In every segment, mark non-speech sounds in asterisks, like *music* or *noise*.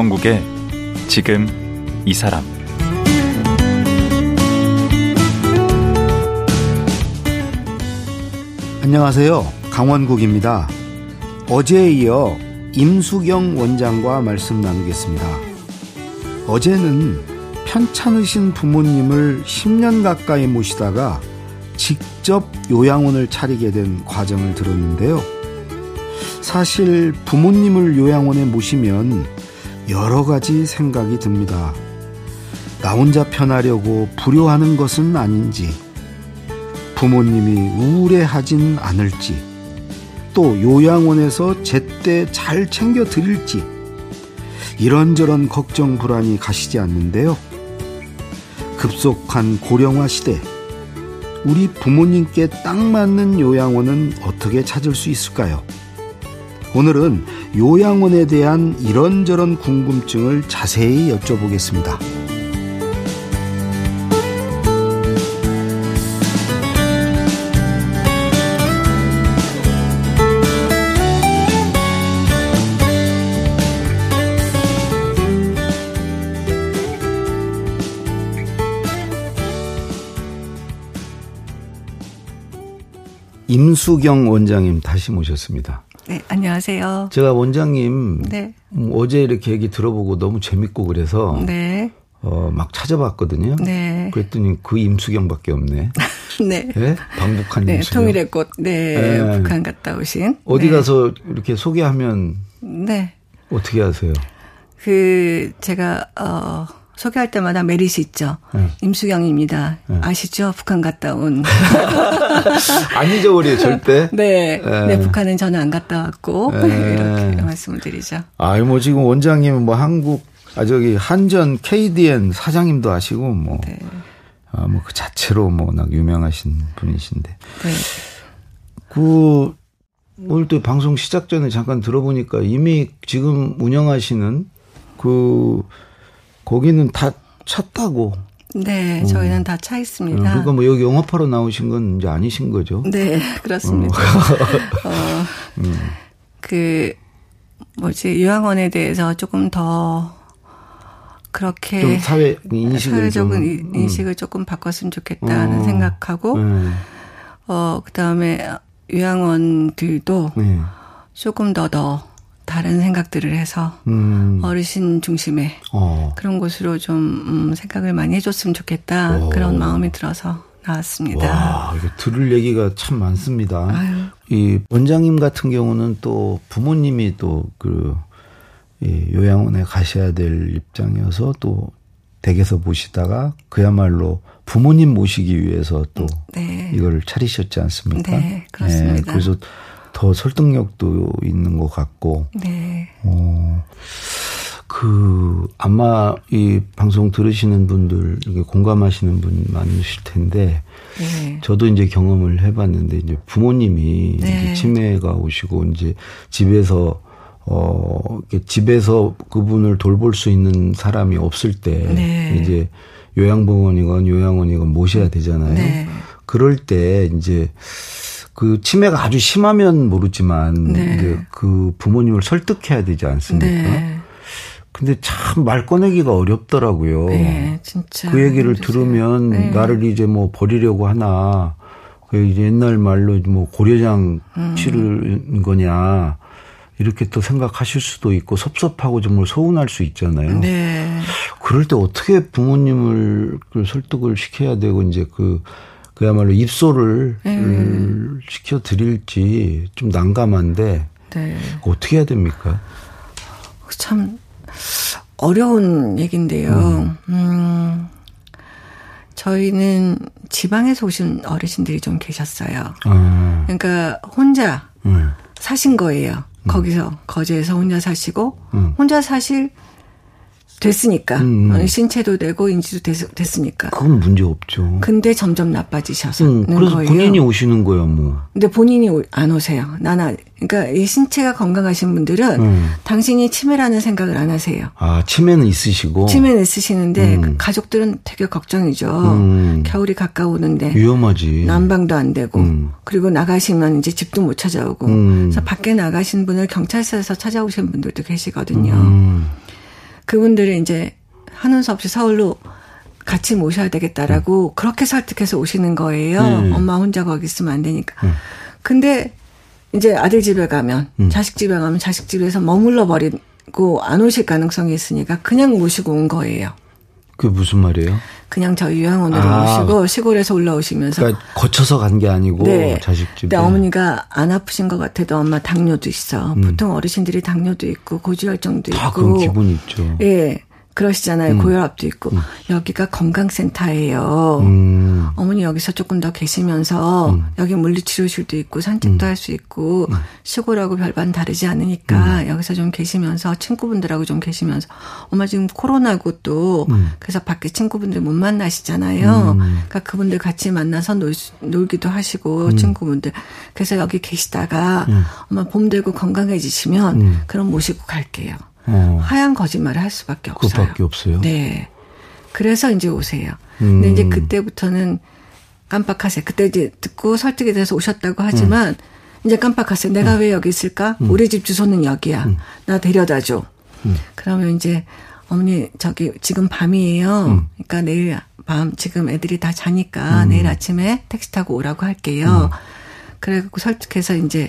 강원국의 지금 이 사람 안녕하세요. 강원국입니다. 어제에 이어 임수경 원장과 말씀 나누겠습니다. 어제는 편찮으신 부모님을 10년 가까이 모시다가 직접 요양원을 차리게 된 과정을 들었는데요. 사실 부모님을 요양원에 모시면 여러 가지 생각이 듭니다. 나 혼자 편하려고 불효하는 것은 아닌지, 부모님이 우울해하진 않을지, 또 요양원에서 제때 잘 챙겨 드릴지, 이런저런 걱정 불안이 가시지 않는데요. 급속한 고령화 시대, 우리 부모님께 딱 맞는 요양원은 어떻게 찾을 수 있을까요? 오늘은 요양원에 대한 이런저런 궁금증을 자세히 여쭤보겠습니다. 임수경 원장님 다시 모셨습니다. 네, 안녕하세요. 제가 원장님 네. 음, 어제 이렇게 얘기 들어보고 너무 재밌고 그래서 네. 어, 막 찾아봤거든요. 네. 그랬더니 그 임수경밖에 없네. *laughs* 네. 네. 방북한 네, 임수경. 통일의 꽃. 네. 네. 북한 갔다 오신. 어디 네. 가서 이렇게 소개하면 네. 어떻게 하세요? 그 제가 어 소개할 때마다 메리트 있죠. 네. 임수경입니다. 네. 아시죠? 북한 갔다 온. *laughs* 안 잊어버려요, 절대. *laughs* 네. 네. 네. 북한은 저는 안 갔다 왔고. 네. *laughs* 이렇게 말씀을 드리죠. 아, 뭐 지금 원장님은 뭐 한국, 아, 저기 한전 KDN 사장님도 아시고 뭐. 네. 아, 뭐 그 자체로 뭐 워낙 유명하신 분이신데. 네. 그, 오늘 또 방송 시작 전에 잠깐 들어보니까 이미 지금 운영하시는 그 거기는 다 찼다고. 네, 저희는 어. 다차 있습니다. 그러니까 뭐 여기 영업하러 나오신 건 이제 아니신 거죠? 네, *laughs* 그렇습니다. 어. *laughs* 어, 음. 그 뭐지 요양원에 대해서 조금 더 그렇게 사회 인식을 사회적인 좀, 음. 인식을 조금 바꿨으면 좋겠다는 어. 생각하고 네. 어 그다음에 요양원들도 네. 조금 더더 더 다른 생각들을 해서 음. 어르신 중심의 어. 그런 곳으로 좀 음, 생각을 많이 해줬으면 좋겠다 오. 그런 마음이 들어서 나왔습니다. 와, 들을 얘기가 참 많습니다. 아유. 이 원장님 같은 경우는 또 부모님이 또그 요양원에 가셔야 될 입장이어서 또 댁에서 보시다가 그야말로 부모님 모시기 위해서 또 네. 이걸 차리셨지 않습니까? 네, 그렇습니다. 네, 그래서 더 설득력도 있는 것 같고. 네. 어, 그, 아마 이 방송 들으시는 분들, 공감하시는 분 많으실 텐데, 네. 저도 이제 경험을 해봤는데, 이제 부모님이 네. 이제 치매가 오시고, 이제 집에서, 어, 집에서 그분을 돌볼 수 있는 사람이 없을 때, 네. 이제 요양병원이건 요양원이건 모셔야 되잖아요. 네. 그럴 때, 이제, 그 치매가 아주 심하면 모르지만 네. 이제 그 부모님을 설득해야 되지 않습니까? 네. 근데 참 말 꺼내기가 어렵더라고요. 네, 진짜. 그 얘기를 들으면 네. 나를 이제 뭐 버리려고 하나. 그 이제 옛날 말로 뭐 고려장 음. 치르는 거냐. 이렇게 또 생각하실 수도 있고 섭섭하고 정말 서운할 수 있잖아요. 네. 그럴 때 어떻게 부모님을 그 설득을 시켜야 되고 이제 그 그야말로 입소를 음. 시켜 드릴지 좀 난감한데 네. 어떻게 해야 됩니까? 참 어려운 얘긴데요. 음. 음. 저희는 지방에서 오신 어르신들이 좀 계셨어요. 아. 그러니까 혼자 음. 사신 거예요. 거기서 거제에서 혼자 사시고 음. 혼자 사실 됐으니까 음. 음. 신체도 되고 인지도 됐, 으니까 그건 문제 없죠. 근데 점점 나빠지셔서 음, 그래서 거예요. 본인이 오시는 거예요, 뭐. 근데 본인이 안 오세요. 나나 그러니까 이 신체가 건강하신 분들은 음. 당신이 치매라는 생각을 안 하세요. 아 치매는 있으시고 치매는 있으시는데 음. 가족들은 되게 걱정이죠. 음. 겨울이 가까우는데 위험하지. 난방도 안 되고 그리고 나가시면 이제 집도 못 찾아오고 그래서 밖에 나가신 분을 경찰서에서 찾아오신 분들도 계시거든요. 그분들이 이제 하는 수 없이 서울로 같이 모셔야 되겠다라고 음. 그렇게 설득해서 오시는 거예요. 음. 엄마 혼자 거기 있으면 안 되니까. 음. 근데 이제 아들 집에 가면 음. 자식 집에 가면 자식 집에서 머물러 버리고 안 오실 가능성이 있으니까 그냥 모시고 온 거예요. 그게 무슨 말이에요? 그냥 저희 요양원으로 아, 오시고 시골에서 올라오시면서 그러니까 거쳐서 간 게 아니고 네. 자식 집에. 근데 어머니가 안 아프신 것 같아도 엄마 당뇨도 있어. 음. 보통 어르신들이 당뇨도 있고 고지혈증도 다 있고. 그런 기분이 있죠. 예. 그러시잖아요. 음. 고혈압도 있고. 음. 여기가 건강센터예요. 음. 어머니 여기서 조금 더 계시면서 음. 여기 물리치료실도 있고 산책도 음. 할수 있고 음. 시골하고 별반 다르지 않으니까 여기서 좀 계시면서 친구분들하고 좀 계시면서 엄마 지금 코로나고 또 그래서 밖에 친구분들 못 만나시잖아요. 그러니까 그분들 같이 만나서 놀, 놀기도 하시고 친구분들. 그래서 여기 계시다가 엄마 봄 되고 건강해지시면 그럼 모시고 갈게요. 어. 하얀 거짓말을 할 수밖에 없어요. 그밖에 없어요. 네. 그래서 이제 오세요. 음. 근데 이제 그때부터는 깜빡하세요. 그때 이제 듣고 설득이 돼서 오셨다고 하지만 음. 이제 깜빡하세요. 내가 음. 왜 여기 있을까? 음. 우리 집 주소는 여기야. 음. 나 데려다 줘. 음. 그러면 이제 어머니 저기 지금 밤이에요. 그러니까 내일 밤 지금 애들이 다 자니까 내일 아침에 택시 타고 오라고 할게요. 그래갖고 설득해서 이제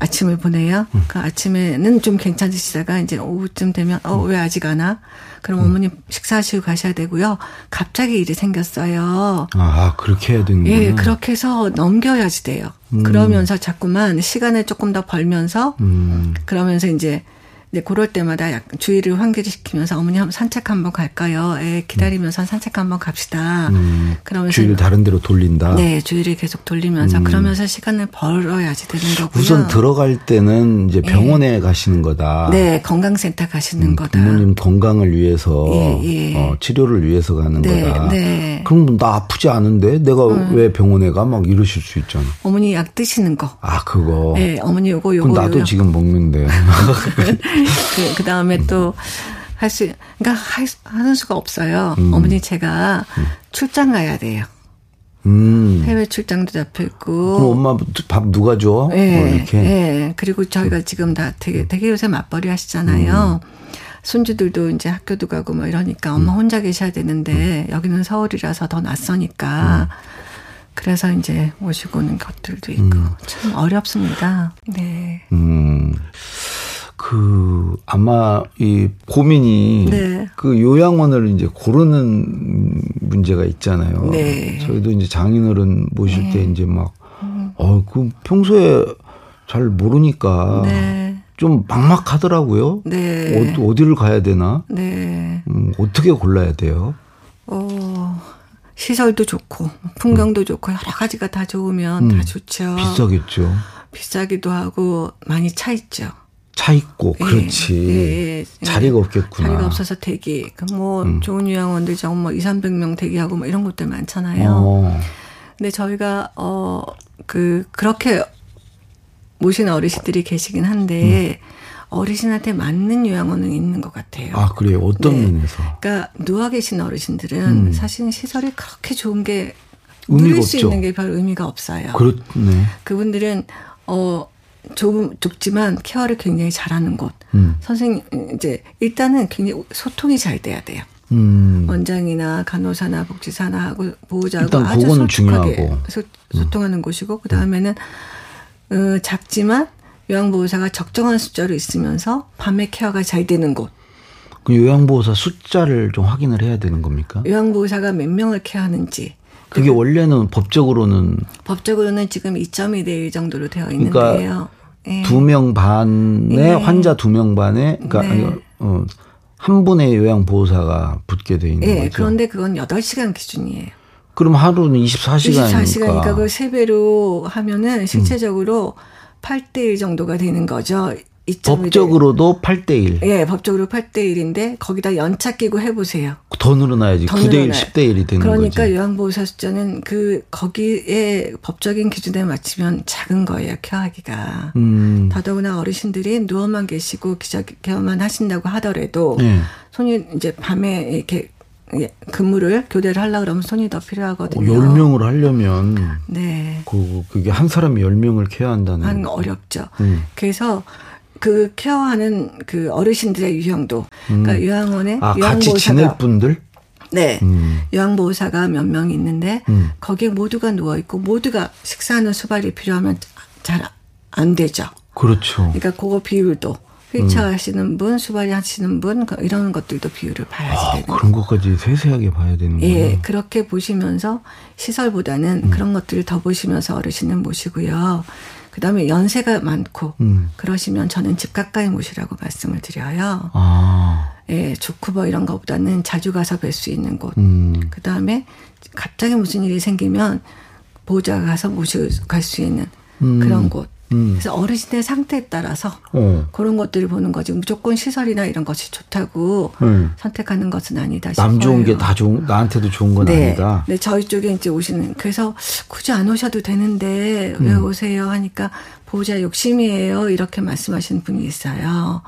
아침을 보내요. 음. 그 아침에는 좀 괜찮으시다가 이제 오후쯤 되면 어 왜 아직 안 와? 그럼 음. 어머님 식사하시고 가셔야 되고요. 갑자기 일이 생겼어요. 아 그렇게 해야 되는 거예요. 예, 그렇게 해서 넘겨야지 돼요. 음. 그러면서 자꾸만 시간을 조금 더 벌면서 음. 그러면서 이제 이제 그럴 때마다 약간 주의를 환기시키면서 어머니 한번 산책 한번 갈까요? 애 기다리면서 음. 산책 한번 갑시다. 음, 그러면서 주의를 다른 데로 돌린다. 네, 주의를 계속 돌리면서 음. 그러면서 시간을 벌어야지 되는 거고요. 우선 들어갈 때는 이제 예. 병원에 네. 가시는 거다. 네, 건강센터 가시는 음, 거다. 부모님 건강을 위해서 예, 예. 어, 치료를 위해서 가는 네, 거다. 네. 그럼 나 아프지 않은데 내가 음. 왜 병원에 가 막 이러실 수 있잖아. 어머니 약 드시는 거. 아 그거. 네, 어머니 요거 요거. 그럼 나도 요거. 지금 먹는데. *laughs* 그, 그 다음에 또, 할 수, 그러니까 할, 하는 수가 없어요. 음. 어머니 제가 음. 출장 가야 돼요. 음. 해외 출장도 잡혀 있고. 그럼 엄마 밥 누가 줘? 네, 뭐 이렇게. 네. 그리고 저희가 지금 다 되게 되게 요새 맞벌이 하시잖아요. 음. 손주들도 이제 학교도 가고 뭐 이러니까 엄마 음. 혼자 계셔야 되는데 음. 여기는 서울이라서 더 낯서니까. 그래서 이제 모시고 오는 것들도 있고 참 어렵습니다. 네. 음. 그 아마 이 고민이 네. 그 요양원을 이제 고르는 문제가 있잖아요. 네. 저희도 이제 장인어른 모실 네. 때 이제 막 어 그 평소에 잘 모르니까 네. 좀 막막하더라고요. 네. 어, 어디를 가야 되나? 네. 음, 어떻게 골라야 돼요? 어. 시설도 좋고 풍경도 음. 좋고 여러 가지가 다 좋으면 음. 다 좋죠. 비싸겠죠. 비싸기도 하고 많이 차 있죠. 차 있고 예, 그렇지 예, 예, 자리가 없겠구나. 자리가 없어서 대기. 그뭐 음. 좋은 요양원들 정뭐 2, 300명 대기하고 뭐 이런 것들 많잖아요. 어. 근데 저희가 어 그 그렇게 모신 어르신들이 계시긴 한데 음. 어르신한테 맞는 요양원은 있는 것 같아요. 아 그래요? 어떤 네. 면에서? 그러니까 누워 계신 어르신들은 음. 사실 시설이 그렇게 좋은 게 누릴 수 있는 게 별 의미가 없어요. 그렇네. 그분들은 어 좁, 좁지만 케어를 굉장히 잘하는 곳. 음. 선생님, 이제, 일단은 굉장히 소통이 잘 돼야 돼요. 음. 원장이나 간호사나 복지사나 하고 보호자하고 아주 솔직하게 소, 소통하는 음. 곳이고, 그 다음에는, 어, 작지만 요양보호사가 적정한 숫자로 있으면서 밤에 케어가 잘 되는 곳. 그 요양보호사 숫자를 좀 확인을 해야 되는 겁니까? 요양보호사가 몇 명을 케어하는지. 그게 원래는 법적으로는 법적으로는 지금 2.2대1 정도로 되어 있는데요. 그러니까 네. 두명 반에 네. 환자 두명 반에 그러니까 네. 어, 한 분의 요양 보호사가 붙게 돼 있는 네. 거죠. 그런데 그건 8시간 기준이에요. 그럼 하루는 24시간이니까. 24시간이니까 그걸 3배로 하면은 실체적으로 음. 8대 1 정도가 되는 거죠. 법적으로도 8대 1. 예, 법적으로 8대 1인데 거기다 연차 끼고 해 보세요. 더 늘어나야지. 더 9대 1, 10대 1이 되는 그러니까 거지. 그러니까 요양보호사 숫자는 그 거기에 법적인 기준에 맞추면 작은 거예요. 케어하기가. 음. 더더구나 어르신들이 누워만 계시고 기저 케어만 하신다고 하더라도 네. 손이 이제 밤에 이렇게 예, 근무를 교대를 하려 그러면 손이 더 필요하거든요. 10명을 하려면 네. 그 그게 한 사람이 10명을 케어한다는 한 어렵죠. 음. 그래서 그 케어하는 그 어르신들의 유형도 음. 그러니까 요양원에 아, 같이 지낼 분들 네. 음. 요양보호사가 몇 명 있는데 음. 거기에 모두가 누워 있고 모두가 식사하는 수발이 필요하면 잘 안 되죠. 그렇죠. 그러니까 그거 비율도 휠체어 음. 하시는 분, 수발이 하시는 분그 이런 것들도 비율을 봐야지 아, 되는 그런 것까지 세세하게 봐야 되는 거예요. 예, 그렇게 보시면서 시설보다는 음. 그런 것들을 더 보시면서 어르신을 모시고요. 그다음에 연세가 많고 음. 그러시면 저는 집 가까이 모시라고 말씀을 드려요. 아. 예, 뭐 이런 것보다는 자주 가서 뵐 수 있는 곳. 음. 그다음에 갑자기 무슨 일이 생기면 보호자가 가서 모시고 갈 수 있는 음. 그런 곳. 음. 그래서 어르신의 상태에 따라서 어. 그런 것들을 보는 거지 무조건 시설이나 이런 것이 좋다고 음. 선택하는 것은 아니다 싶어요. 남 좋은 게 다 좋은 나한테도 좋은 건 네. 아니다. 네, 저희 쪽에 이제 오시는 그래서 굳이 안 오셔도 되는데 왜 음. 오세요 하니까 보호자 욕심이에요 이렇게 말씀하시는 분이 있어요.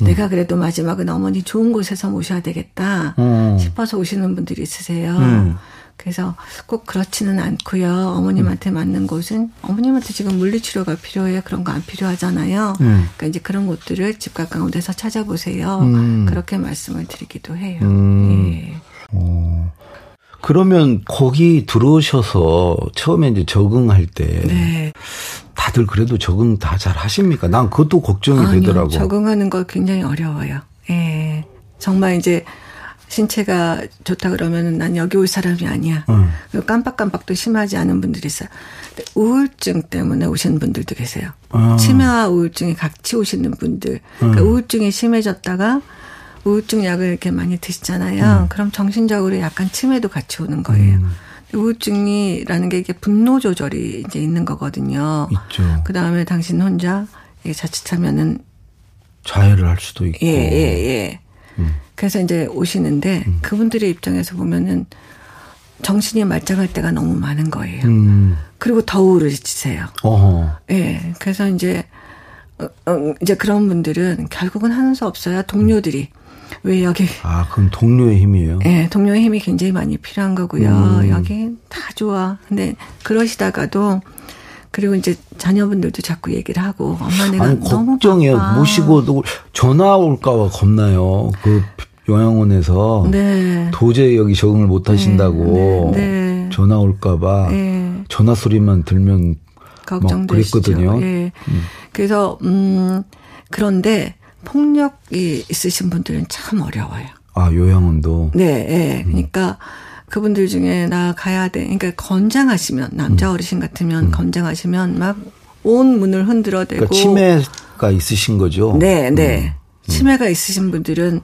음. 내가 그래도 마지막은 어머니 좋은 곳에서 모셔야 되겠다 어. 싶어서 오시는 분들이 있으세요. 음. 그래서 꼭 그렇지는 않고요. 어머님한테 음. 맞는 곳은 어머님한테 지금 물리치료가 필요해요. 그런 거 안 필요하잖아요. 음. 그러니까 이제 그런 곳들을 집 가까운 데서 찾아보세요. 음. 그렇게 말씀을 드리기도 해요. 음. 예. 어. 그러면 거기 들어오셔서 처음에 이제 적응할 때 네. 다들 그래도 적응 다 잘 하십니까? 난 그것도 걱정이 아니요, 되더라고. 적응하는 거 굉장히 어려워요. 예. 정말 이제 신체가 좋다 그러면은 난 여기 올 사람이 아니야. 음. 깜빡깜빡도 심하지 않은 분들이 있어요. 우울증 때문에 오시는 분들도 계세요. 아. 치매와 우울증이 같이 오시는 분들. 그러니까 음. 우울증이 심해졌다가 우울증 약을 이렇게 많이 드시잖아요. 음. 그럼 정신적으로 약간 치매도 같이 오는 거예요. 음. 우울증이라는 게 이게 분노 조절이 이제 있는 거거든요. 있죠. 그 다음에 당신 혼자 자칫하면은 자해를 할 수도 있고. 예, 예, 예. 음. 그래서 이제 오시는데 음. 그분들의 입장에서 보면은 정신이 말짱할 때가 너무 많은 거예요. 음. 그리고 더 우울해지세요. 어허. 예. 그래서 이제 어, 어, 이제 그런 분들은 결국은 하는 수 없어요. 동료들이. 왜 여기. 아, 그럼 동료의 힘이에요? 예, 동료의 힘이 굉장히 많이 필요한 거고요. 음. 여기 다 좋아. 근데 그러시다가도 그리고 이제 자녀분들도 자꾸 얘기를 하고 엄마 내가 아니, 너무 걱정이에요. 모시고도 전화 올까봐 겁나요. 그 요양원에서 네. 도저히 여기 적응을 못 하신다고 네. 네. 전화 올까봐 네. 전화 소리만 들면 걱정되시죠. 그랬거든요. 예. 음. 그래서 음 그런데 폭력이 있으신 분들은 참 어려워요. 아 요양원도. 네, 예. 그러니까. 음. 그분들 중에 나 가야 돼. 그러니까 건장하시면 남자 음. 어르신 같으면 음. 건장하시면 막 온 문을 흔들어대고 그러니까 치매가 있으신 거죠. 네, 네. 음. 치매가 있으신 분들은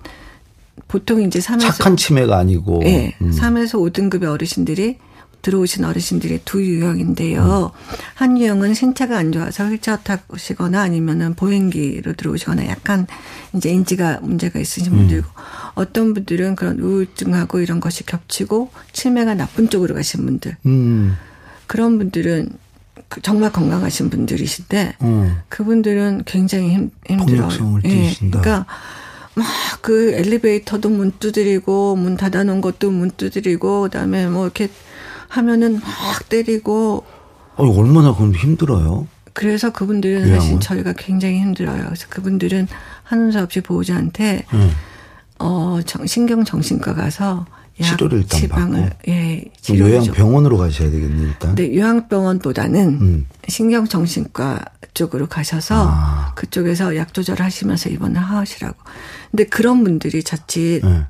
보통 이제 3에서 착한 치매가 아니고 네, 음. 3에서 5등급의 어르신들이 들어오신 어르신들이 두 유형인데요. 음. 한 유형은 신체가 안 좋아서 휠체어 타시거나 아니면은 보행기로 들어오시거나 약간 이제 인지가 문제가 있으신 음. 분들고 어떤 분들은 그런 우울증하고 이런 것이 겹치고 치매가 나쁜 쪽으로 가신 분들. 음. 그런 분들은 그 정말 건강하신 분들이신데 음. 그분들은 굉장히 힘, 힘들어요. 예. 그러니까 막 그 엘리베이터도 문 두드리고 문 닫아놓은 것도 문 두드리고 그다음에 뭐 이렇게 하면은 막 때리고. 아니, 얼마나 그럼 힘들어요? 그래서 그분들은 사실 저희가 굉장히 힘들어요. 그래서 그분들은 하는 수 없이 보호자한테 음. 어 신경 정신과 가서 치료를 일단 지방을 받고. 예 요양병원으로 가셔야 되겠네 일단. 네 요양병원보다는 음. 신경 정신과 쪽으로 가셔서 아. 그쪽에서 약 조절하시면서 입원을 하시라고. 근데 그런 분들이 자칫 네.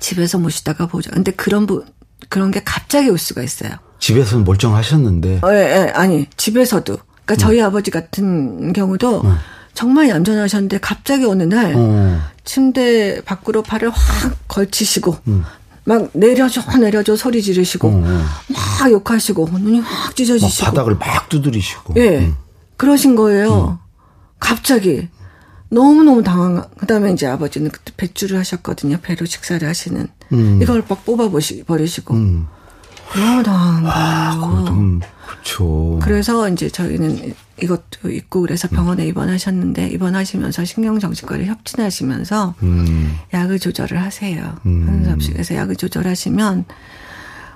집에서 모시다가 보자. 근데 그런 분 그런 게 갑자기 올 수가 있어요. 집에서는 멀쩡하셨는데. 어, 예, 예, 아니 집에서도. 그러니까 음. 저희 아버지 같은 경우도 음. 정말 얌전하셨는데 갑자기 어느 날 음. 침대 밖으로 발을 확 걸치시고 음. 막 내려줘 내려줘 소리 지르시고 음, 음. 막 욕하시고 눈이 확 찢어지시고 막 바닥을 막 두드리시고. 예, 그러신 거예요. 갑자기. 너무 너무 당황, 그 다음에 이제 아버지는 그때 배추를 하셨거든요. 배로 식사를 하시는. 음. 이걸 막 뽑아 버리시고. 버리시고. 음. 아, 거예요. 아, 그렇죠. 그래서 이제 저희는 이것도 있고 그래서 병원에 음. 입원하셨는데 입원하시면서 신경정신과를 협진하시면서 음. 약을 조절을 하세요. 음. 한섭실에서 약을 조절하시면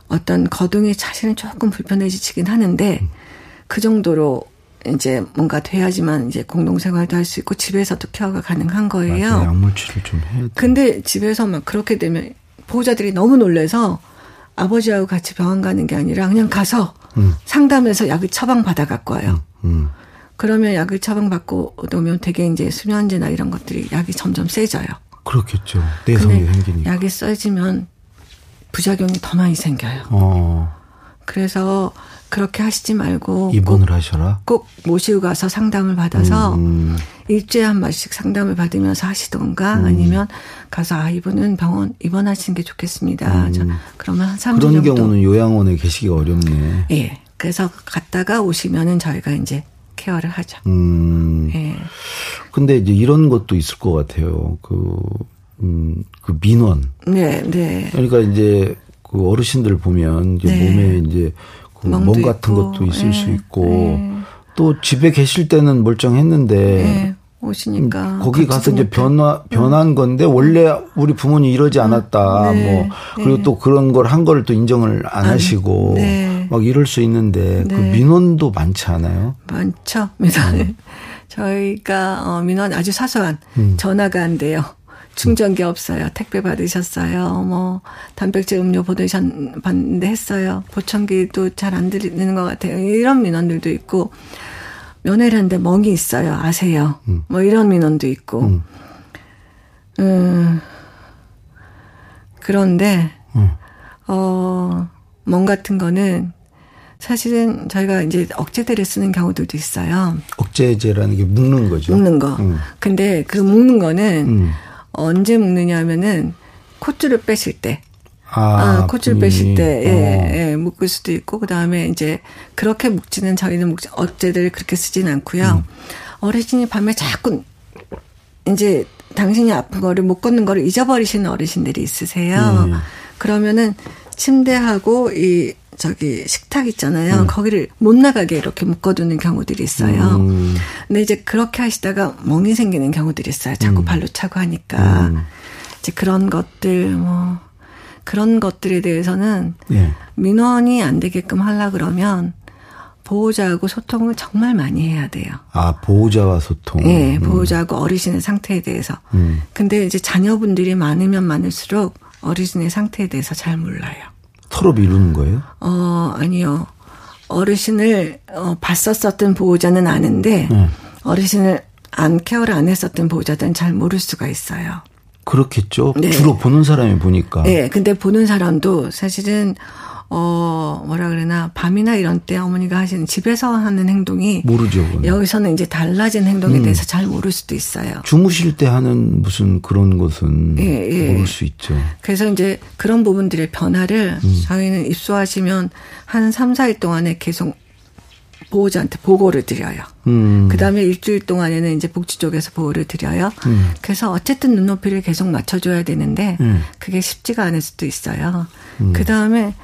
어떤 거동이 자신은 조금 불편해지긴 하는데 음. 그 정도로 이제 뭔가 돼야지만 이제 공동생활도 할 수 있고 집에서도 케어가 가능한 거예요. 맞아요. 약물치를 좀 해야 돼. 근데 집에서 막 그렇게 되면 보호자들이 너무 놀래서 아버지하고 같이 병원 가는 게 아니라 그냥 가서 음. 상담해서 약을 처방 받아 갖고 와요. 음. 음. 그러면 약을 처방 받고 오면 되게 이제 수면제나 이런 것들이 약이 점점 세져요. 그렇겠죠. 내성이 생기니까. 약이 써지면 부작용이 더 많이 생겨요. 어. 그래서 그렇게 하시지 말고 입원을 하셔라. 꼭 모시고 가서 상담을 받아서 음. 일주일에 한 번씩 상담을 받으면서 하시던가 음. 아니면 가서 아 이분은 병원 입원하시는 게 좋겠습니다. 음. 자, 그러면 한 3주 그런 정도. 경우는 요양원에 계시기 어렵네. 예. 그래서 갔다가 오시면은 저희가 이제 케어를 하죠. 음. 예. 근데 이제 이런 것도 있을 것 같아요. 그, 음, 그 민원. 네, 네. 그러니까 이제 그 어르신들 보면 이제 네. 몸에 이제 그멍 같은 있고. 것도 있을 네. 수 있고 네. 또 집에 계실 때는 멀쩡했는데 네. 오시니까 거기 가서 이제 변화 변한 건데 원래 우리 부모님 이러지 음. 않았다 네. 뭐 그리고 네. 또 그런 걸 한 걸 또 인정을 안 하시고 네. 막 이럴 수 있는데 그 민원도 많지 않아요? 많죠 민원. 음. *laughs* 저희가 어 민원 아주 사소한 음. 전화가 안 돼요. 충전기 없어요. 택배 받으셨어요. 뭐 단백질 음료 보내셨는데 했어요. 보청기도 잘 안 들리는 것 같아요. 이런 민원들도 있고 면회를 데 멍이 있어요. 아세요? 음. 뭐 이런 민원도 있고. 음. 음 그런데 음. 어멍 같은 거는 사실은 저희가 이제 억제제를 쓰는 경우들도 있어요. 억제제라는 게 묶는 거죠. 묶는 거. 음. 근데 그 묶는 거는 음. 언제 묶느냐 하면은 콧줄을 빼실 때. 아, 아 콧줄 빼실 때, 예, 어. 예, 묶을 수도 있고, 그 다음에 이제, 그렇게 묶지는 저희는 묶, 어제들 그렇게 쓰진 않고요. 음. 어르신이 밤에 자꾸, 이제, 당신이 아픈 거를 못 걷는 거를 잊어버리시는 어르신들이 있으세요. 음. 그러면은, 침대하고 이 저기 식탁 있잖아요. 음. 거기를 못 나가게 이렇게 묶어두는 경우들이 있어요. 음. 근데 이제 그렇게 하시다가 멍이 생기는 경우들이 있어요. 자꾸 음. 발로 차고 하니까. 음. 이제 그런 것들, 뭐, 그런 것들에 대해서는 예. 민원이 안 되게끔 하려 그러면 보호자하고 소통을 정말 많이 해야 돼요. 아, 보호자와 소통? 네, 보호자하고 어르신의 상태에 대해서. 음. 근데 이제 자녀분들이 많으면 많을수록 어르신의 상태에 대해서 잘 몰라요. 서로 미루는 거예요? 어, 아니요. 어르신을 어, 봤었었던 보호자는 아는데 네. 어르신을 안 케어를 안 했었던 보호자들은 잘 모를 수가 있어요. 그렇겠죠. 네. 주로 보는 사람이 보니까. 네, 근데 보는 사람도 사실은 어, 뭐라 그러나, 밤이나 이런 때 어머니가 하시는 집에서 하는 행동이. 모르죠. 그건. 여기서는 이제 달라진 행동에 음. 대해서 잘 모를 수도 있어요. 주무실 때 하는 무슨 그런 것은 예, 예. 모를 수 있죠. 그래서 이제 그런 부분들의 변화를 음. 저희는 입소하시면 한 3, 4일 동안에 계속 보호자한테 보고를 드려요. 음. 그 다음에 일주일 동안에는 이제 복지 쪽에서 보호를 드려요. 음. 그래서 어쨌든 눈높이를 계속 맞춰줘야 되는데 음. 그게 쉽지가 않을 수도 있어요. 음. 그 다음에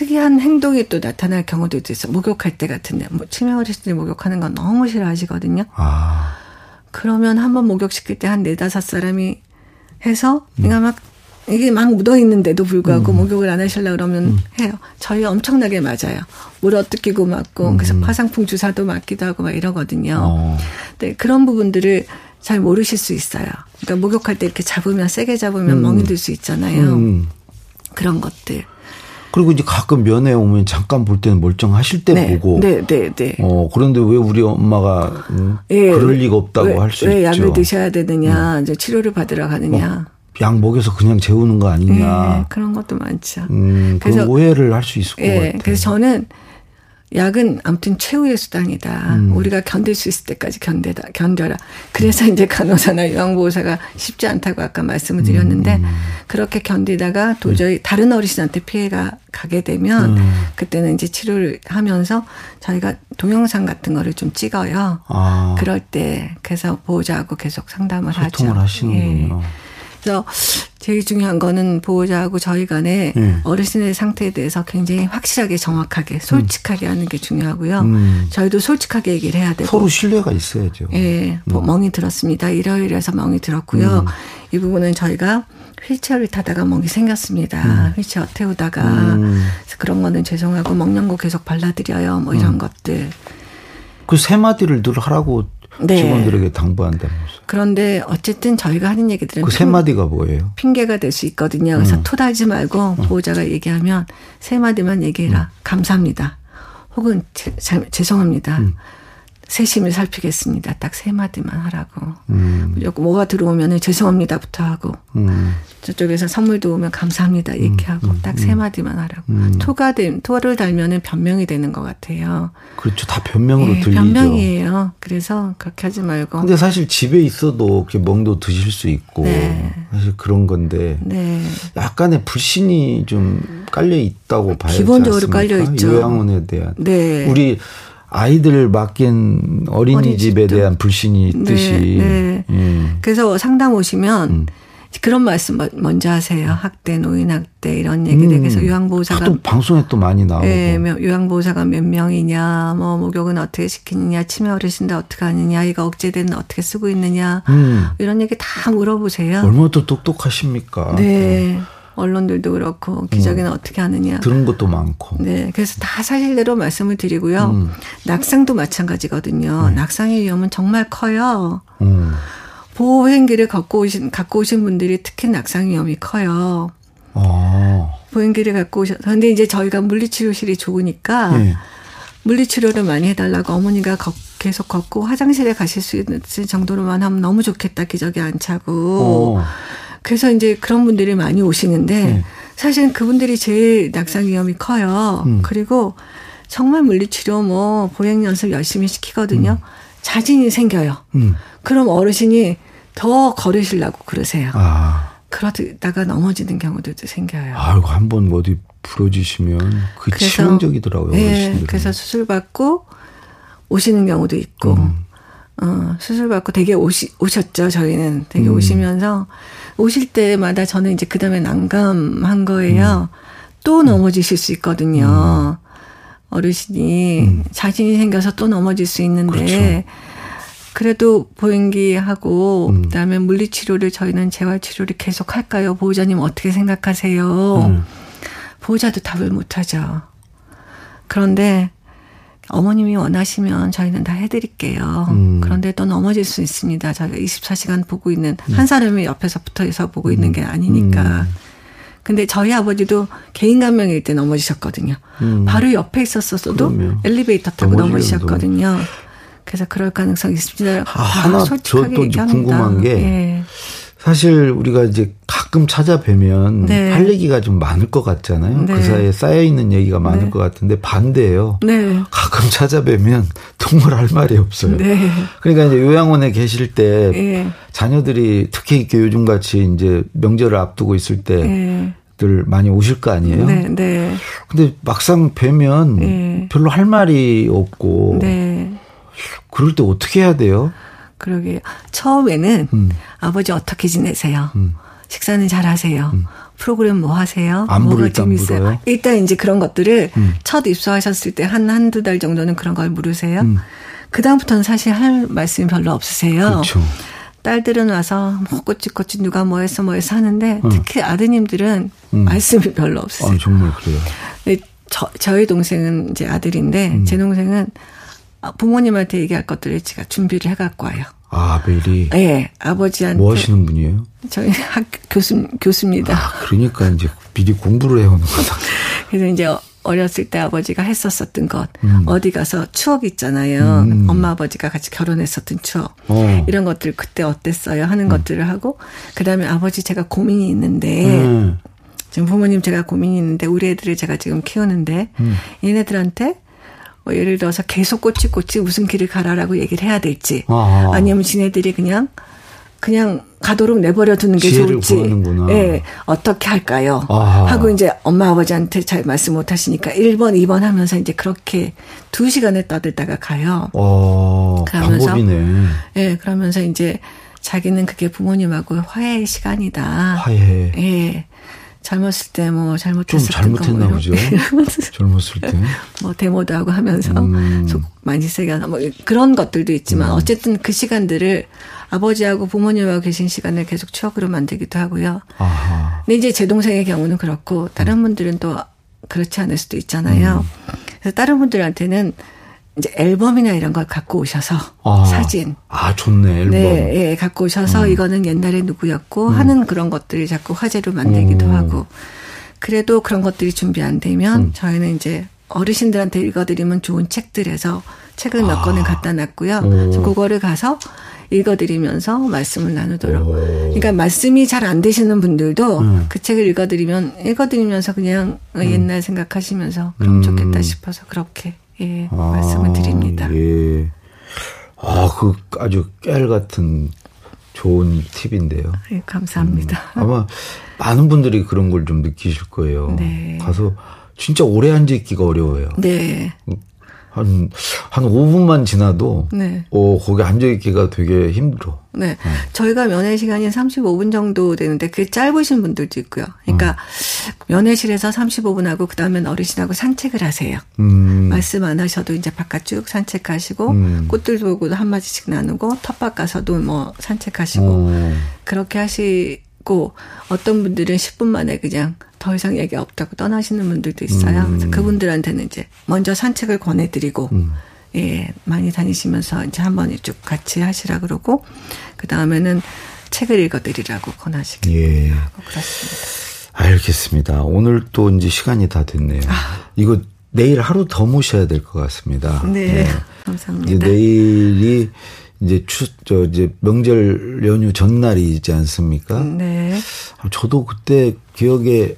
특이한 행동이 또 나타날 경우도 있어요. 목욕할 때 같은데, 뭐, 치매 어르신들이 목욕하는 건 너무 싫어하시거든요. 아. 그러면 한번 목욕시킬 때 한 네다섯 사람이 해서, 음. 그러니까 막, 이게 막 묻어 있는데도 불구하고 음. 목욕을 안 하실라 그러면 음. 해요. 저희 엄청나게 맞아요. 물 어떻게고 맞고, 음. 그래서 화상풍 주사도 맞기도 하고 막 이러거든요. 어. 네, 그런 부분들을 잘 모르실 수 있어요. 그러니까 목욕할 때 이렇게 잡으면, 세게 잡으면 음. 멍이 들 수 있잖아요. 음. 그런 것들. 그리고 이제 가끔 면회 오면 잠깐 볼 때는 멀쩡하실 때 네, 보고. 네, 네, 네. 어, 그런데 왜 우리 엄마가 음, 네, 그럴 리가 없다고 할 수 있죠. 왜 약을 드셔야 되느냐, 음. 이제 치료를 받으러 가느냐. 어, 약 먹여서 그냥 재우는 거 아니냐. 네, 그런 것도 많죠. 음, 그래서 오해를 할 수 있을 것 네, 같아요. 그래서 저는 약은 아무튼 최후의 수단이다. 음. 우리가 견딜 수 있을 때까지 견뎌다, 견뎌라. 그래서 음. 이제 간호사나 요양보호사가 쉽지 않다고 아까 말씀을 드렸는데, 음. 그렇게 견디다가 도저히 네. 다른 어르신한테 피해가 가게 되면, 음. 그때는 이제 치료를 하면서 저희가 동영상 같은 거를 좀 찍어요. 아. 그럴 때, 그래서 보호자하고 계속 상담을 하죠. 소통을 하시는군요. 예. 그래서 제일 중요한 거는 보호자하고 저희 간에 네. 어르신의 상태에 대해서 굉장히 확실하게 정확하게 솔직하게 음. 하는 게 중요하고요. 음. 저희도 솔직하게 얘기를 해야 되고 서로 신뢰가 있어야죠. 예, 음. 멍이 들었습니다. 이러이러해서 멍이 들었고요. 음. 이 부분은 저희가 휠체어를 타다가 멍이 생겼습니다. 음. 휠체어 태우다가 음. 그런 거는 죄송하고 먹는 거 계속 발라드려요. 뭐 이런 것들. 그 세 마디를 늘 하라고 네. 직원들에게 당부한다면서요. 그런데 어쨌든 저희가 하는 얘기들은 그 세 마디가 뭐예요? 핑계가 될 수 있거든요. 그래서 음. 토달지 말고 음. 보호자가 얘기하면 세 마디만 얘기해라. 음. 감사합니다. 혹은 제, 죄송합니다. 음. 세심히 살피겠습니다. 딱 세 마디만 하라고. 음. 무조건 뭐가 들어오면 죄송합니다부터 하고 음. 저쪽에서 선물도 오면 감사합니다 얘기하고 음. 딱세 음. 마디만 하라고. 음. 토가 된 토를 달면은 변명이 되는 것 같아요. 그렇죠. 다 변명으로 네, 들리죠. 변명이에요. 그래서 그렇게 하지 말고. 근데 사실 집에 있어도 멍도 드실 수 있고 네. 사실 그런 건데 네. 약간의 불신이 좀 깔려 있다고 봐요. 기본적으로 깔려 있죠. 요양원에 대한. 네. 우리 아이들을 맡긴 어린이집에 대한 불신이 있듯이. 네, 네. 예. 그래서 상담 오시면 음. 그런 말씀 먼저 하세요. 학대, 노인 학대 이런 얘기들. 음. 그래서 요양보호사가 또 방송에 또 많이 나오고. 네, 요양보호사가 몇 명이냐, 뭐 목욕은 어떻게 시키느냐, 치매 어르신들 어떻게 하느냐, 이거 억제되는 어떻게 쓰고 있느냐, 음. 이런 얘기 다 물어보세요. 얼마나 또 똑똑하십니까? 네. 언론들도 그렇고 기자기는 음. 어떻게 하느냐. 들은 것도 많고. 네. 그래서 다 사실대로 말씀을 드리고요. 음. 낙상도 마찬가지거든요. 음. 낙상의 위험은 정말 커요. 음. 보행기를 갖고 오신 갖고 오신 분들이 특히 낙상 위험이 커요. 아. 보행기를 갖고 오셔. 근데 이제 저희가 물리치료실이 좋으니까 네. 물리치료를 많이 해달라고 어머니가 걷, 계속 걷고 화장실에 가실 수 있는 정도로만 하면 너무 좋겠다 기저귀 안 차고. 어. 그래서 이제 그런 분들이 많이 오시는데 네. 사실은 그분들이 제일 낙상 위험이 커요. 음. 그리고 정말 물리치료 뭐 보행 연습 열심히 시키거든요. 음. 자진이 생겨요. 음. 그럼 어르신이 더 걸으시려고 그러세요. 아. 그러다가 넘어지는 경우도 생겨요. 아이고 한 번 어디 부러지시면 그 치명적이더라고요. 네. 그래서 수술 받고 오시는 경우도 있고, 음. 어, 수술 받고 되게 오시 오셨죠. 저희는 되게 음. 오시면서 오실 때마다 저는 이제 그 다음에 난감한 거예요. 음. 또 넘어지실 수 있거든요. 음. 어르신이 음. 자신이 생겨서 또 넘어질 수 있는데 그렇죠. 그래도 보행기 하고 음. 그다음에 물리치료를 저희는 재활치료를 계속 할까요? 보호자님 어떻게 생각하세요? 음. 보호자도 답을 못 하죠. 그런데 어머님이 원하시면 저희는 다 해드릴게요. 음. 그런데 또 넘어질 수 있습니다. 저희가 24시간 보고 있는 음. 한 사람이 옆에서 붙어서 보고 있는 게 아니니까. 음. 근데 저희 아버지도 개인 감명일 때 넘어지셨거든요. 음. 바로 옆에 있었어도 그럼요. 엘리베이터 타고 넘어지셨거든요. 그래서 그럴 가능성이 있습니다. 아, 하나 저또 궁금한 게 예. 사실 우리가 이제 가끔 찾아뵈면 네. 할 얘기가 좀 많을 것 같잖아요. 그 네. 그 사이에 쌓여 있는 얘기가 많을 네. 것 같은데 반대예요. 네. 가끔 찾아뵈면 *laughs* 정말 할 말이 없어요. 네. 그러니까 이제 요양원에 계실 때 예. 자녀들이 특히 이렇게 요즘 같이 이제 명절을 앞두고 있을 때 들 많이 오실 거 아니에요. 네, 네. 근데 막상 뵈면 네. 별로 할 말이 없고 네. 그럴 때 어떻게 해야 돼요? 그러게요. 처음에는 음. 아버지 어떻게 지내세요? 음. 식사는 잘 하세요? 음. 프로그램 뭐 하세요? 뭐가 재밌어요? 물어요? 일단 이제 그런 것들을 음. 첫 입소하셨을 때 한, 한두 달 정도는 그런 걸 물으세요. 음. 그다음부터는 사실 할 말씀이 별로 없으세요. 그렇죠. 딸들은 와서 뭐 꼬치꼬치 누가 뭐 했어 뭐 했어 하는데 음. 특히 아드님들은 말씀이 별로 없어요. 아, 정말 그래요. 저, 저희 동생은 이제 아들인데 제 동생은 아, 부모님한테 얘기할 것들을 제가 준비를 해갖고 와요. 아, 미리? 네, 아버지한테. 뭐 하시는 분이에요? 저희 학교 교수, 교수입니다. 아, 그러니까 이제 미리 공부를 해오는 거다. *laughs* 그래서 이제 어렸을 때 아버지가 했었었던 것, 음. 어디 가서 추억 있잖아요. 음. 엄마 아버지가 같이 결혼했었던 추억. 어. 이런 것들 그때 어땠어요? 하는 음. 것들을 하고, 그 다음에 아버지 제가 고민이 있는데, 음. 지금 부모님 제가 고민이 있는데, 우리 애들을 제가 지금 키우는데, 음. 얘네들한테 뭐 예를 들어서 계속 꼬치꼬치 무슨 길을 가라라고 얘기를 해야 될지 아하. 아니면 지네들이 그냥 그냥 가도록 내버려 두는 게 좋을지 예 네, 어떻게 할까요 아하. 하고 이제 엄마 아버지한테 잘 말씀 못 하시니까 1번 2번 하면서 이제 그렇게 2시간을 떠들다가 가요 어, 그러면서 방법이네. 예 그러면서 이제 자기는 그게 부모님하고 화해의 시간이다 화해 예 젊었을 때 뭐 잘못했을 좀 잘못했나 보죠. 젊었을 때. *laughs* 뭐 데모도 하고 하면서 음. 속 많이 세게 하나 뭐 그런 것들도 있지만 음. 어쨌든 그 시간들을 아버지하고 부모님하고 계신 시간을 계속 추억으로 만들기도 하고요. 아하. 근데 이제 제 동생의 경우는 그렇고 다른 음. 분들은 또 그렇지 않을 수도 있잖아요. 음. 그래서 다른 분들한테는 이제 앨범이나 이런 걸 갖고 오셔서 아, 사진. 아 좋네 앨범. 네, 예, 갖고 오셔서 음. 이거는 옛날에 누구였고 음. 하는 그런 것들이 자꾸 화제로 만들기도 오. 하고. 그래도 그런 것들이 준비 안 되면 음. 저희는 이제 어르신들한테 읽어드리면 좋은 책들에서 책을 몇 아. 권을 갖다 놨고요. 그래서 그거를 가서 읽어드리면서 말씀을 나누도록. 오. 그러니까 말씀이 잘 안 되시는 분들도 음. 그 책을 읽어드리면 읽어드리면서 그냥 음. 옛날 생각하시면서 그럼 음. 좋겠다 싶어서 그렇게 예 아, 말씀을 드립니다. 예. 아, 그 아주 깨알 같은 좋은 팁인데요. 예, 감사합니다. 음, 아마 많은 분들이 그런 걸 좀 느끼실 거예요. 네. 가서 진짜 오래 앉아 있기가 어려워요. 네. 한, 한 5분만 지나도, 네. 어, 거기 앉아있기가 되게 힘들어. 네. 네. 저희가 면회 시간이 35분 정도 되는데, 그게 짧으신 분들도 있고요. 그러니까, 음. 면회실에서 35분 하고, 그 다음엔 어르신하고 산책을 하세요. 음. 말씀 안 하셔도 이제 바깥 쭉 산책하시고, 음. 꽃들 보고도 한마디씩 나누고, 텃밭 가서도 뭐 산책하시고, 오. 그렇게 하시 고, 어떤 분들은 10분 만에 그냥 더 이상 얘기 없다고 떠나시는 분들도 있어요. 음. 그래서 그분들한테는 이제 먼저 산책을 권해드리고, 음. 예, 많이 다니시면서 이제 한번 쭉 같이 하시라 그러고, 그 다음에는 책을 읽어드리라고 권하시고 예. 하고 그렇습니다. 알겠습니다. 오늘 또 이제 시간이 다 됐네요. 아. 이거 내일 하루 더 모셔야 될 것 같습니다. 네, 네. *laughs* 감사합니다. 내일이 이제 추, 저, 이제 명절 연휴 전날이지 않습니까? 네. 저도 그때 기억에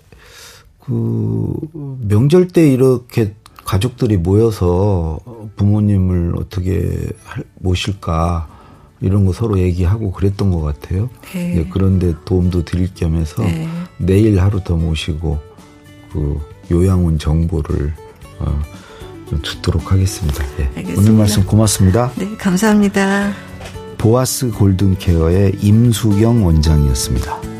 그 명절 때 이렇게 가족들이 모여서 부모님을 어떻게 모실까 이런 거 서로 얘기하고 그랬던 것 같아요. 네. 네, 그런데 도움도 드릴 겸 해서 네. 내일 하루 더 모시고 그 요양원 정보를 어, 좀 듣도록 하겠습니다. 네. 오늘 말씀 고맙습니다. 네, 감사합니다. 보아스 골든 케어의 임수경 원장이었습니다.